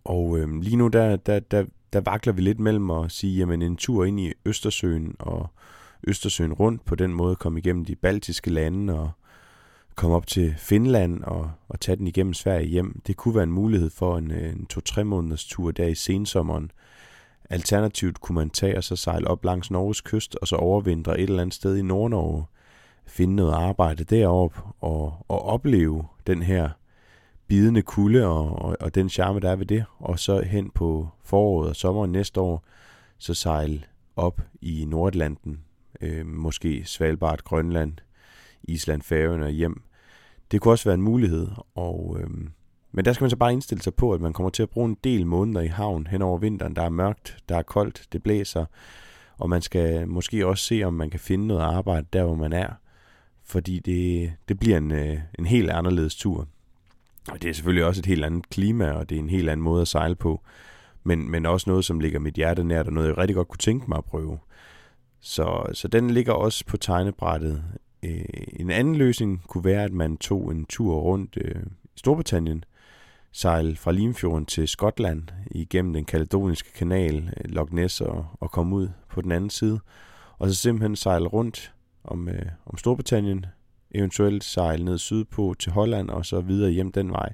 A: Og øhm, lige nu, der, der, der, der vakler vi lidt mellem at sige, jamen en tur ind i Østersøen og Østersøen rundt på den måde, komme igennem de baltiske lande og komme op til Finland og, og tage den igennem Sverige hjem. Det kunne være en mulighed for en, øh, en to-tre måneders tur der i sensommeren. Alternativt kunne man tage og så sejle op langs Norges kyst og så overvintre et eller andet sted i Nordnorge, finde noget arbejde derop og, og opleve den her bidende kulde og, og, og den charme, der er ved det, og så hen på foråret og sommeren næste år, så sejle op i Nordatlanten, øh, måske Svalbard, Grønland, Island, Færøerne og hjem. Det kunne også være en mulighed, og, øh, men der skal man så bare indstille sig på, at man kommer til at bruge en del måneder i havn hen over vinteren. Der er mørkt, der er koldt, det blæser, og man skal måske også se, om man kan finde noget arbejde der, hvor man er, fordi det, det bliver en, øh, en helt anderledes tur. Og det er selvfølgelig også et helt andet klima, og det er en helt anden måde at sejle på. Men, men også noget, som ligger mit hjerte nært, og noget, jeg rigtig godt kunne tænke mig at prøve. Så, så den ligger også på tegnebrættet. Øh, en anden løsning kunne være, at man tog en tur rundt øh, i Storbritannien, sejle fra Limfjorden til Skotland igennem den kaledoniske kanal, øh, Loch Ness, og, og komme ud på den anden side. Og så simpelthen sejle rundt om, øh, om Storbritannien, eventuelt sejle ned sydpå til Holland og så videre hjem den vej,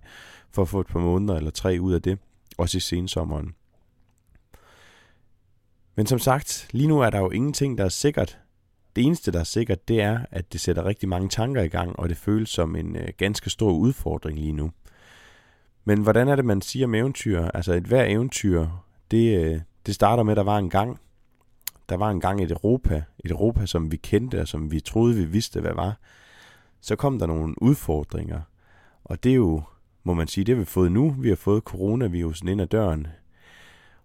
A: for at få et par måneder eller tre ud af det, også i sensommeren. Men som sagt, lige nu er der jo ingenting, der er sikkert. Det eneste, der er sikkert, det er, at det sætter rigtig mange tanker i gang, og det føles som en øh, ganske stor udfordring lige nu. Men hvordan er det, man siger om eventyr? Altså et hver eventyr, det, øh, det starter med, at der var en gang. Der var en gang et Europa, et Europa, som vi kendte, og som vi troede, vi vidste, hvad var så kom der nogle udfordringer. Og det er jo, må man sige, det har vi fået nu. Vi har fået coronavirusen ind ad døren.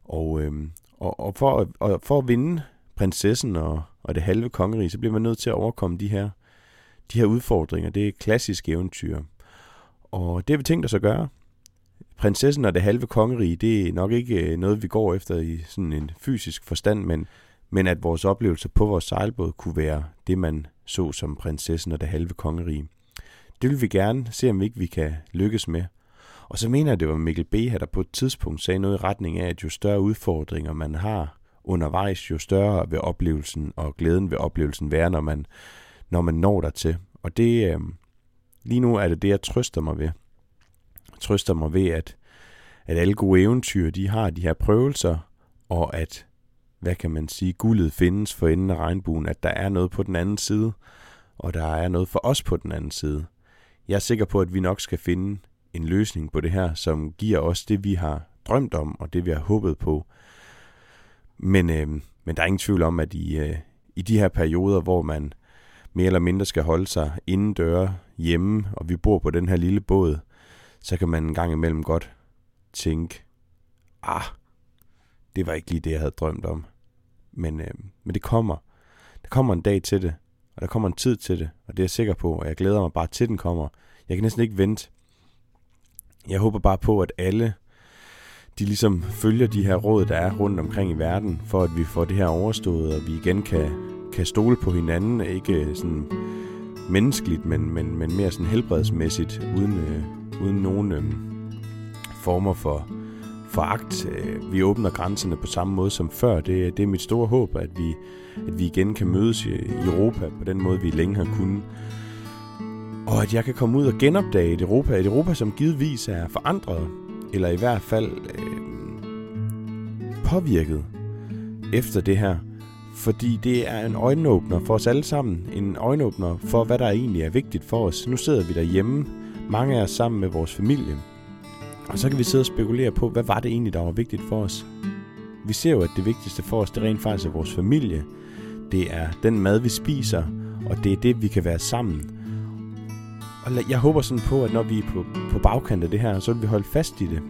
A: Og, øhm, og, og, for, og for at vinde prinsessen og, og det halve kongerige, så bliver man nødt til at overkomme de her, de her udfordringer. Det er klassisk eventyr. Og det har vi tænkt os at gøre. Prinsessen og det halve kongerige, det er nok ikke øh, noget, vi går efter i sådan en fysisk forstand, men, men at vores oplevelse på vores sejlbåd kunne være det, man så som prinsessen og det halve kongerige. Det vil vi gerne se, om ikke vi kan lykkes med. Og så mener jeg, det var Mikkel B. der på et tidspunkt sagde noget i retning af, at jo større udfordringer man har undervejs, jo større vil oplevelsen og glæden ved oplevelsen være, når man, når man når dertil. Og det, øh, lige nu er det det, jeg trøster mig ved. Jeg trøster mig ved, at, at alle gode eventyr, de har de her prøvelser, og at hvad kan man sige, guldet findes for enden af regnbuen, at der er noget på den anden side, og der er noget for os på den anden side. Jeg er sikker på, at vi nok skal finde en løsning på det her, som giver os det, vi har drømt om, og det, vi har håbet på. Men, øh, men der er ingen tvivl om, at i, øh, i de her perioder, hvor man mere eller mindre skal holde sig inden døre hjemme, og vi bor på den her lille båd, så kan man en gang imellem godt tænke, ah, det var ikke lige det, jeg havde drømt om. Men, øh, men det kommer. Der kommer en dag til det, og der kommer en tid til det, og det er jeg sikker på, og jeg glæder mig bare til, den kommer. Jeg kan næsten ikke vente. Jeg håber bare på, at alle de ligesom følger de her råd, der er rundt omkring i verden, for at vi får det her overstået, og vi igen kan, kan stole på hinanden, ikke sådan menneskeligt, men, men, men mere sådan helbredsmæssigt, uden, øh, uden nogen øh, former for, foragt. Øh, vi åbner grænserne på samme måde som før. Det, det er mit store håb, at vi, at vi igen kan mødes i Europa på den måde, vi længe har kunnet. Og at jeg kan komme ud og genopdage et Europa. Et Europa, som givetvis er forandret, eller i hvert fald øh, påvirket efter det her. Fordi det er en øjenåbner for os alle sammen. En øjenåbner for, hvad der egentlig er vigtigt for os. Nu sidder vi derhjemme, mange af os sammen med vores familie. Og så kan vi sidde og spekulere på, hvad var det egentlig, der var vigtigt for os? Vi ser jo, at det vigtigste for os, det rent faktisk er vores familie. Det er den mad, vi spiser, og det er det, vi kan være sammen. Og jeg håber sådan på, at når vi er på, på bagkant af det her, så vil vi holde fast i det.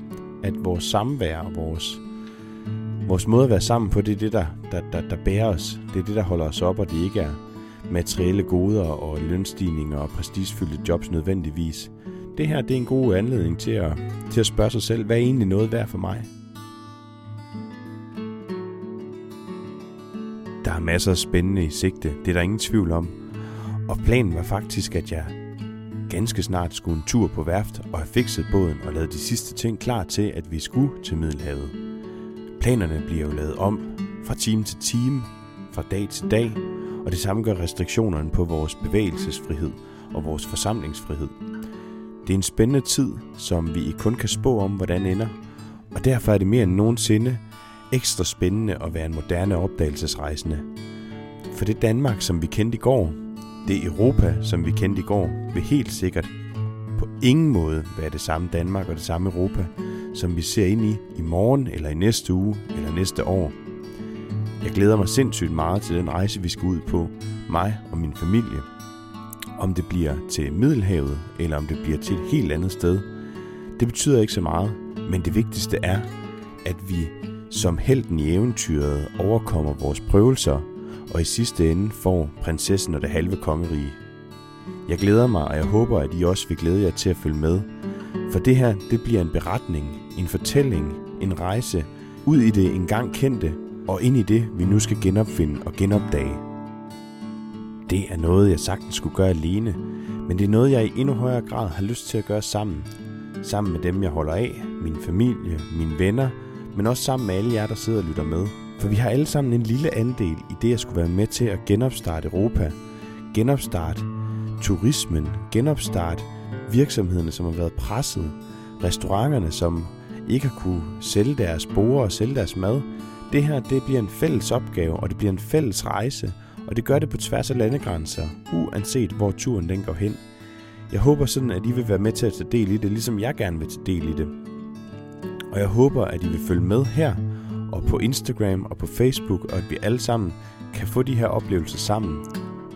A: At vores samvær og vores, vores måde at være sammen på, det er det, der, der, der, der bærer os. Det er det, der holder os op, og det ikke er materielle goder og lønstigninger og prestigefyldte jobs nødvendigvis det her det er en god anledning til at, til at spørge sig selv, hvad er egentlig noget værd for mig? Der er masser af spændende i sigte, det er der ingen tvivl om. Og planen var faktisk, at jeg ganske snart skulle en tur på værft og have fikset båden og lavet de sidste ting klar til, at vi skulle til Middelhavet. Planerne bliver jo lavet om fra time til time, fra dag til dag, og det samme gør restriktionerne på vores bevægelsesfrihed og vores forsamlingsfrihed. Det er en spændende tid, som vi kun kan spå om, hvordan ender, og derfor er det mere end nogensinde ekstra spændende at være en moderne opdagelsesrejsende. For det Danmark, som vi kendte i går, det Europa, som vi kendte i går, vil helt sikkert på ingen måde være det samme Danmark og det samme Europa, som vi ser ind i i morgen eller i næste uge eller næste år. Jeg glæder mig sindssygt meget til den rejse, vi skal ud på, mig og min familie. Om det bliver til Middelhavet, eller om det bliver til et helt andet sted, det betyder ikke så meget, men det vigtigste er, at vi som helten i eventyret overkommer vores prøvelser, og i sidste ende får prinsessen og det halve kongerige. Jeg glæder mig, og jeg håber, at I også vil glæde jer til at følge med. For det her, det bliver en beretning, en fortælling, en rejse ud i det engang kendte, og ind i det, vi nu skal genopfinde og genopdage. Det er noget, jeg sagtens skulle gøre alene, men det er noget, jeg i endnu højere grad har lyst til at gøre sammen. Sammen med dem, jeg holder af, min familie, mine venner, men også sammen med alle jer, der sidder og lytter med. For vi har alle sammen en lille andel i det at skulle være med til at genopstarte Europa. Genopstarte turismen, genopstarte virksomhederne, som har været presset, restauranterne, som ikke har kunne sælge deres borer og sælge deres mad. Det her, det bliver en fælles opgave, og det bliver en fælles rejse, og det gør det på tværs af landegrænser, uanset hvor turen den går hen. Jeg håber sådan, at I vil være med til at tage del i det, ligesom jeg gerne vil tage del i det. Og jeg håber, at I vil følge med her, og på Instagram og på Facebook, og at vi alle sammen kan få de her oplevelser sammen.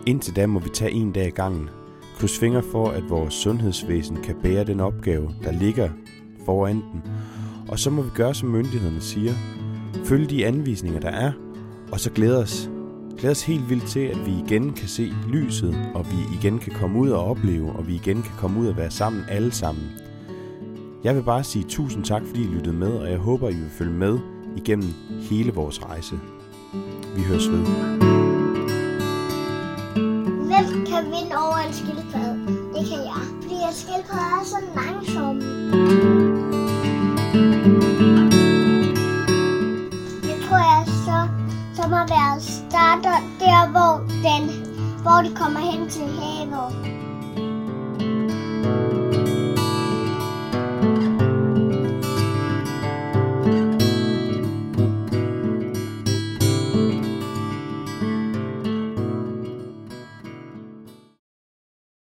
A: Indtil da må vi tage en dag i gangen. Kryds fingre for, at vores sundhedsvæsen kan bære den opgave, der ligger foran den. Og så må vi gøre, som myndighederne siger. Følge de anvisninger, der er, og så glæde os. Glæde os helt vildt til, at vi igen kan se lyset, og vi igen kan komme ud og opleve, og vi igen kan komme ud og være sammen alle sammen. Jeg vil bare sige tusind tak, fordi I lyttede med, og jeg håber, I vil følge med igennem hele vores rejse. Vi høres ved.
H: Hvem kan vinde over en skildpadde? Det kan jeg. Fordi jeg skildpadde er så langsomme. Jeg tror jeg så, som har været starter der, hvor, den, hvor de kommer hen til havet.